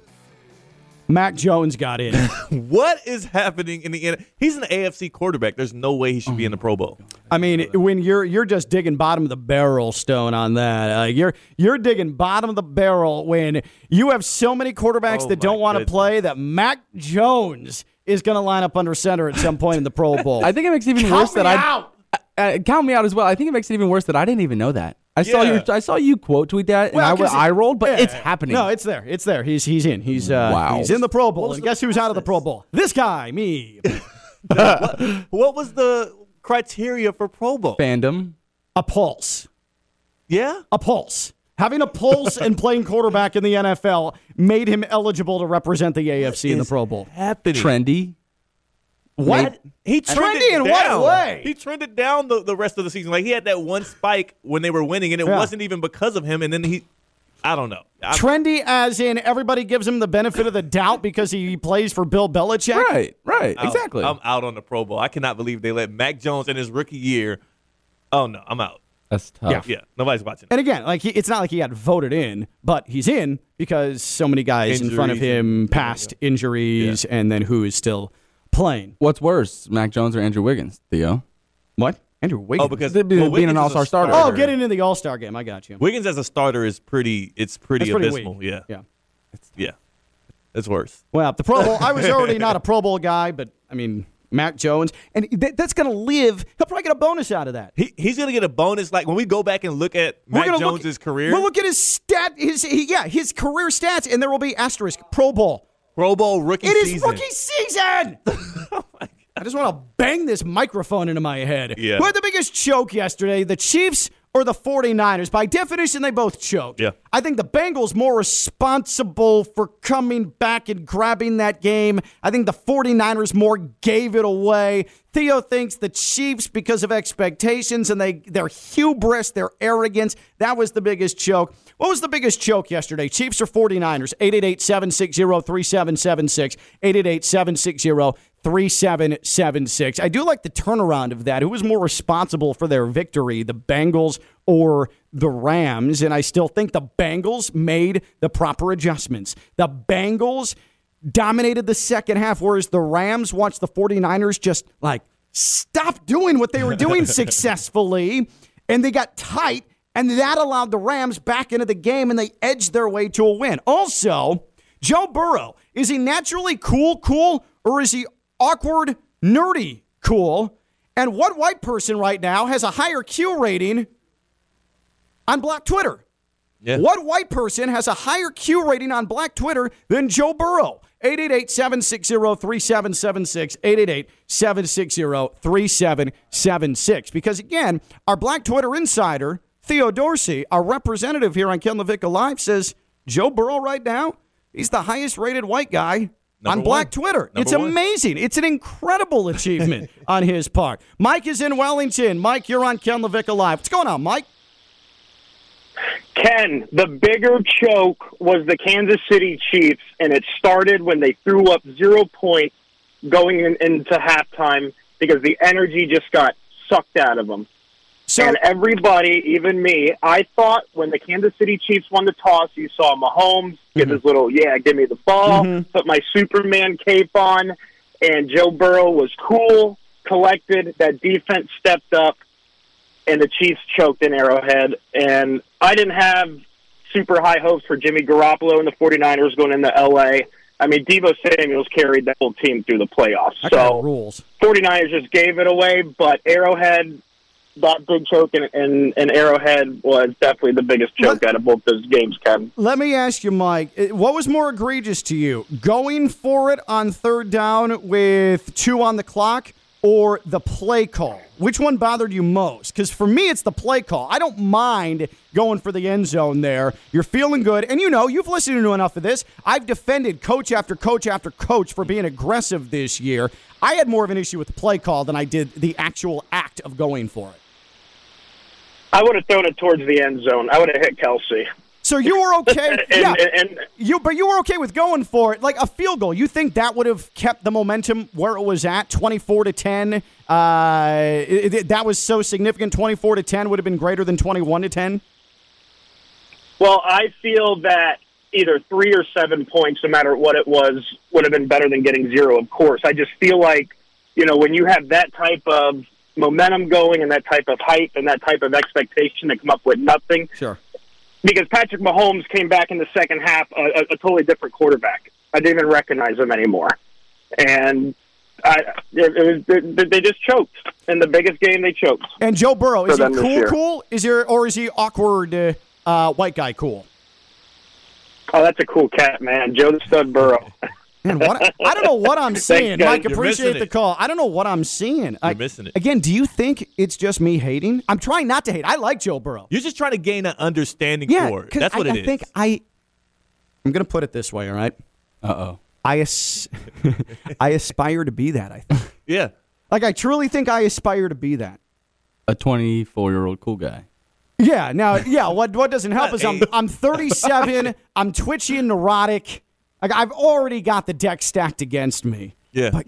Mac Jones got in. What is happening in the N- He's an AFC quarterback. There's no way he should be in the Pro Bowl. I mean, when you're you're just digging bottom of the barrel stone on that. Uh, you're you're digging bottom of the barrel when you have so many quarterbacks Oh, that don't want to play that Mac Jones is going to line up under center at some point in the Pro Bowl. I think it makes it even Count worse that I out. Uh, count me out as well. I think it makes it even worse that I didn't even know that. I saw Yeah. your I saw you quote tweet that, and Well, I, 'cause I it- rolled, but yeah. it's happening. No, it's there. It's there. He's he's in. He's uh, Wow. he's in the Pro Bowl. was And the guess who's out of the Pro Bowl? This guy, me. What was the criteria for Pro Bowl? fandom. a pulse. Yeah. a pulse. Having a pulse and playing quarterback in the NFL made him eligible to represent the AFC in the Pro Bowl. Happening. trendy. What? He trended Trendy in what down. way? He trended down the, the rest of the season. Like he had that one spike when they were winning, and it Yeah. wasn't even because of him. And then he, I don't know. I- Trendy, as in everybody gives him the benefit of the doubt because he plays for Bill Belichick. Right, right, out. exactly. I'm out on the Pro Bowl. I cannot believe they let Mac Jones in his rookie year. Oh no, I'm out. That's tough. Yeah, yeah. nobody's watching. And again, like he, it's not like he got voted in, but he's in because so many guys in front of him and- passed injuries, and then who is still playing. What's worse, Mac Jones or Andrew Wiggins? Theo. What? Andrew Wiggins. Oh, because Being- being well, an Wiggins is a all-star starter. Oh, getting into the All Star game. I got you. Wiggins as a starter is pretty. It's pretty, That's pretty abysmal. weak. Yeah, Yeah. yeah. It's worse. Well, the Pro Bowl. I was already not a Pro Bowl guy, but I mean, Mac Jones, and th- that's going to live. He'll probably get a bonus out of that. He, he's gonna get a bonus. Like when we go back and look at We're Mac gonna Jones's look, career, We'll look at his stat. His he, yeah, his career stats, and there will be asterisk Pro Bowl. Pro Bowl rookie It is season. rookie season. Oh I just want to bang this microphone into my head. Yeah. Who had the biggest choke yesterday, the Chiefs or the 49ers? By definition, they both choked. Yeah. I think the Bengals more responsible for coming back and grabbing that game. I think the 49ers more gave it away. Theo thinks the Chiefs, because of expectations and they their hubris, their arrogance, that was the biggest choke. What was the biggest choke yesterday? Chiefs or 49ers? 888-760-3776. 888-760-3776. I do like the turnaround of that. Who was more responsible for their victory, the Bengals or the Rams? And I still think the Bengals made the proper adjustments. The Bengals dominated the second half, whereas the Rams watched the 49ers just like stop doing what they were doing successfully, and they got tight, and that allowed the Rams back into the game, and they edged their way to a win. Also, Joe Burrow, is he naturally cool, cool, or is he awkward, nerdy, cool? And what white person right now has a higher Q rating on Black Twitter? Yeah. What white person has a higher Q rating on Black Twitter than Joe Burrow? 888-760-3776. 888-760-3776. Because again, our Black Twitter insider, Theo Dorsey, our representative here on Ken LaVicka Live, says Joe Burrow right now, he's the highest rated white guy on Number Black one. Twitter. Number it's one. amazing. It's an incredible achievement on his part. Mike is in Wellington. Mike, you're on Ken LaVicka Live. What's going on, Mike? Ken, the bigger choke was the Kansas City Chiefs, and it started when they threw up zero points going in, into halftime because the energy just got sucked out of them. So, and everybody, even me, I thought when the Kansas City Chiefs won the toss, you saw Mahomes get his little, yeah, give me the ball, put my Superman cape on, and Joe Burrow was cool, collected. That defense stepped up, and the Chiefs choked in Arrowhead. And I didn't have super high hopes for Jimmy Garoppolo and the 49ers going into L.A. I mean, Deebo Samuels carried the whole team through the playoffs. So rules. 49ers just gave it away, but Arrowhead, that big choke in, in, in Arrowhead was definitely the biggest choke out of both those games, Kevin. Let me ask you, Mike, what was more egregious to you? Going for it on third down with two on the clock or the play call? Which one bothered you most? Because for me, it's the play call. I don't mind going for the end zone there. You're feeling good. And you know, you've listened to enough of this. I've defended coach after coach after coach for being aggressive this year. I had more of an issue with the play call than I did the actual act of going for it. I would have thrown it towards the end zone. I would have hit Kelce. So you were okay. And, yeah. and, and You, but you were okay with going for it, like a field goal. You think that would have kept the momentum where it was at, twenty-four to ten? Uh, it- it- that was so significant. Twenty-four to ten would have been greater than twenty-one to ten. well, I feel that either three or seven points, no matter what it was, would have been better than getting zero, of course. I just feel like, you know, when you have that type of momentum going and that type of hype and that type of expectation to come up with nothing, Sure. Because Patrick Mahomes came back in the second half a, a, a totally different quarterback. I didn't even recognize him anymore, and I, it, it was they, they just choked in the biggest game. They choked. And Joe Burrow is he cool? Cool? Is there or is he awkward? Uh, uh, white guy cool? Oh, that's a cool cat, man. Joe the Stud Burrow. Man, what I don't know what I'm seeing. guys. Mike, You're appreciate the call. I don't know what I'm seeing. You're missing it. Again, do you think it's just me hating? I'm trying not to hate. I like Joe Burrow. You're just trying to gain an understanding Yeah, for it. 'cause That's what I, it I is. think I. I'm going to put it this way. All right. Uh oh. I as- I aspire to be that. I think. yeah. Like I truly think I aspire to be that. A 24 year old cool guy. Yeah. Now, yeah. What what doesn't help is I'm I'm 37. I'm twitchy and neurotic. Like I've already got the deck stacked against me. Yeah. But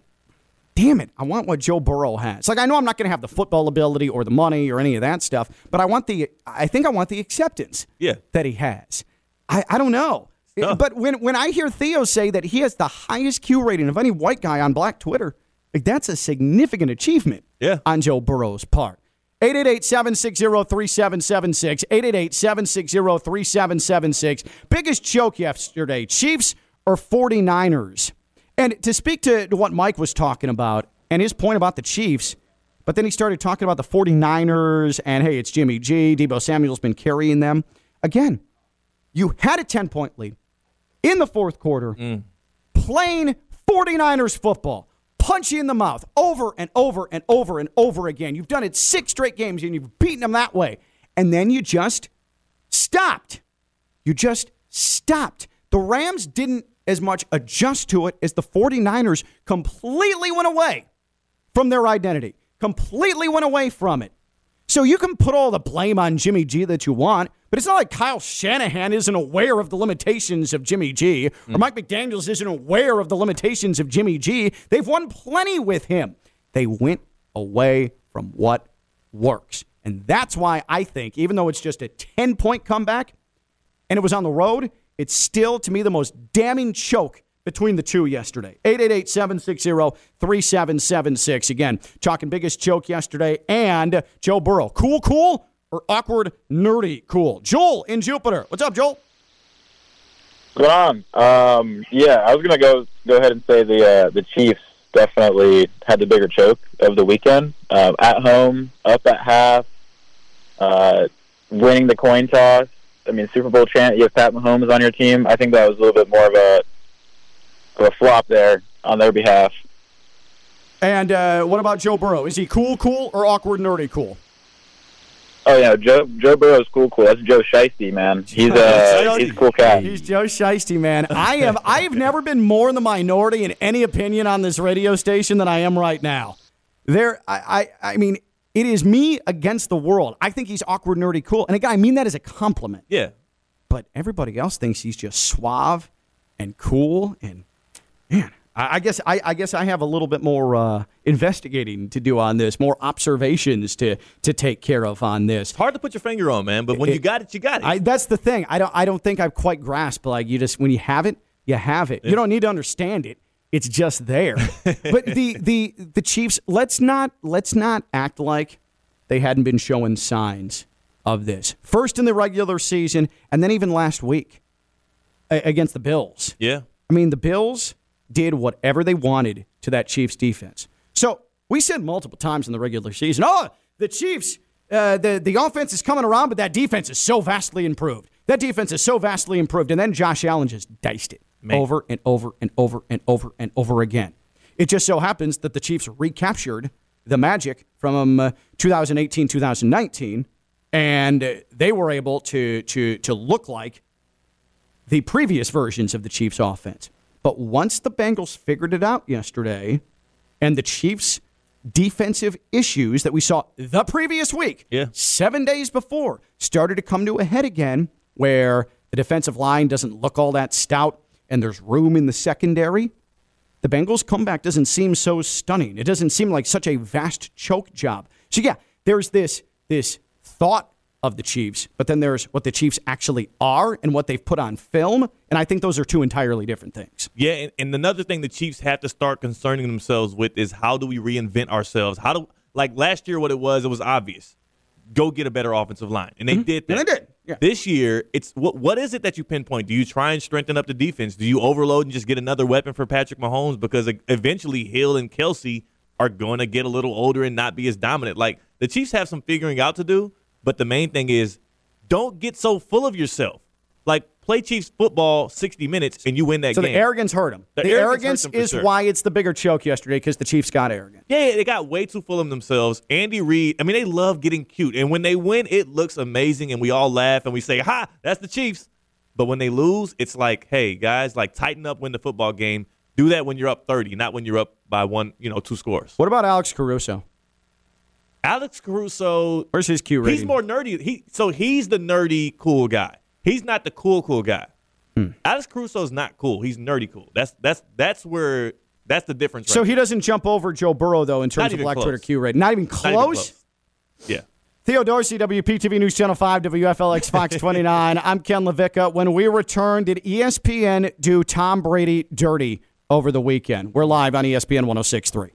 damn it, I want what Joe Burrow has. Like I know I'm not going to have the football ability or the money or any of that stuff, but I want the. I think I want the acceptance. Yeah. That he has. I I don't know. tough. But when when I hear Theo say that he has the highest Q rating of any white guy on Black Twitter, Like that's a significant achievement Yeah. on Joe Burrow's part. 888-760-3776. 888-760-3776. Biggest joke yesterday, Chiefs or 49ers? And to speak to what Mike was talking about and his point about the Chiefs, but then he started talking about the 49ers and hey, it's Jimmy G. Deebo Samuel's been carrying them. Again, you had a 10 point lead in the fourth quarter, mm. playing 49ers football, punch you in the mouth over and over and over and over again. You've done it six straight games and you've beaten them that way. And then you just stopped. You just stopped. The Rams didn't as much adjust to it as the 49ers completely went away from their identity, completely went away from it. So you can put all the blame on Jimmy G that you want, but it's not like Kyle Shanahan isn't aware of the limitations of Jimmy G or hmm. Mike McDaniels isn't aware of the limitations of Jimmy G. They've won plenty with him. They went away from what works. And that's why I think, even though it's just a 10 point comeback and it was on the road, it's still, to me, the most damning choke between the two yesterday. 888 760 3776. Again, talking biggest choke yesterday and Joe Burrow. Cool, cool, or awkward, nerdy, cool? Joel in Jupiter. What's up, Joel? Going on. Um, yeah, I was gonna go go ahead and say the uh, the Chiefs definitely had the bigger choke of the weekend. Uh, at home, up at half, uh, winning the coin toss. I mean, Super Bowl champ. You have Pat Mahomes on your team. I think that was a little bit more of a of a flop there on their behalf. And uh, what about Joe Burrow? Is he cool, cool, or awkward, nerdy, cool? Oh yeah, Joe Joe Burrow's cool, cool. That's Joe Shiesty, man. He's uh, he's a cool cat. He's Joe Shiesty, man. I have I have never been more in the minority in any opinion on this radio station than I am right now. There, I, I, I mean, it is me against the world. I think he's awkward, nerdy, cool, and again, I mean that as a compliment. Yeah. But everybody else thinks he's just suave and cool, and man, I, I guess I, I guess I have a little bit more uh, investigating to do on this, more observations to to take care of on this. It's hard to put your finger on, man, but when It- you got it, you got it. I, that's the thing. I don't. I don't think I've quite grasped. Like you just when you have it, you have it. You don't need to understand it. It's just there. but the the the Chiefs. Let's not let's not act like they hadn't been showing signs of this. First in the regular season, and then even last week against the Bills. yeah. I mean, the Bills did whatever they wanted to that Chiefs defense. So we said multiple times in the regular season, oh, the Chiefs, uh, the, the offense is coming around, but that defense is so vastly improved. That defense is so vastly improved. And then Josh Allen just diced it Man. over and over and over and over and over again. It just so happens that the Chiefs recaptured the magic from uh, 2018, 2019, and they were able to, to, to look like the previous versions of the Chiefs offense. But once the Bengals figured it out yesterday and the Chiefs defensive issues that we saw the previous week, Yeah. 7 days before, started to come to a head again where the defensive line doesn't look all that stout and there's room in the secondary. The Bengals comeback doesn't seem so stunning. It doesn't seem like such a vast choke job. So yeah, there's this this thought of the Chiefs, but then there's what the Chiefs actually are and what they've put on film, and I think those are two entirely different things. Yeah, and, and another thing the Chiefs have to start concerning themselves with is how do we reinvent ourselves? How do like last year what it was, it was obvious. Go get a better offensive line. And they did that. Mm-hmm. And they did, yeah. This year, it's what what is it that you pinpoint? Do you try and strengthen up the defense? Do you overload and just get another weapon for Patrick Mahomes? Because eventually Hill and Kelce are going to get a little older and not be as dominant. Like the Chiefs have some figuring out to do, but the main thing is don't get so full of yourself. Like play Chiefs football 60 minutes and you win that So game. the arrogance hurt them. The The, arrogance arrogance, them is sure. why it's the bigger choke yesterday because the Chiefs got arrogant. Yeah, they got way too full of themselves. Andy Reid, I mean, they love getting cute. And when they win, it looks amazing and we all laugh and we say, ha, that's the Chiefs. But when they lose, it's like, hey, guys, like tighten up, win the football game. Do that when you're up 30, not when you're up by one, you know, two scores. What about Alex Caruso? Alex Caruso, Where's his Q rating? he's more nerdy. He So he's the nerdy, cool guy. He's not the cool, cool guy. Hmm. Alex Caruso's not cool. He's nerdy cool. That's that's that's where that's the difference. so right he doesn't jump over Joe Burrow though in terms of black close. Twitter Q rating. Not even there. Not even close. Yeah. Theo Dorsey, WPTV News Channel 5, WFLX Fox 29. I'm Ken LaVicka. When we return, did ESPN do Tom Brady dirty over the weekend? We're live on ESPN 1063.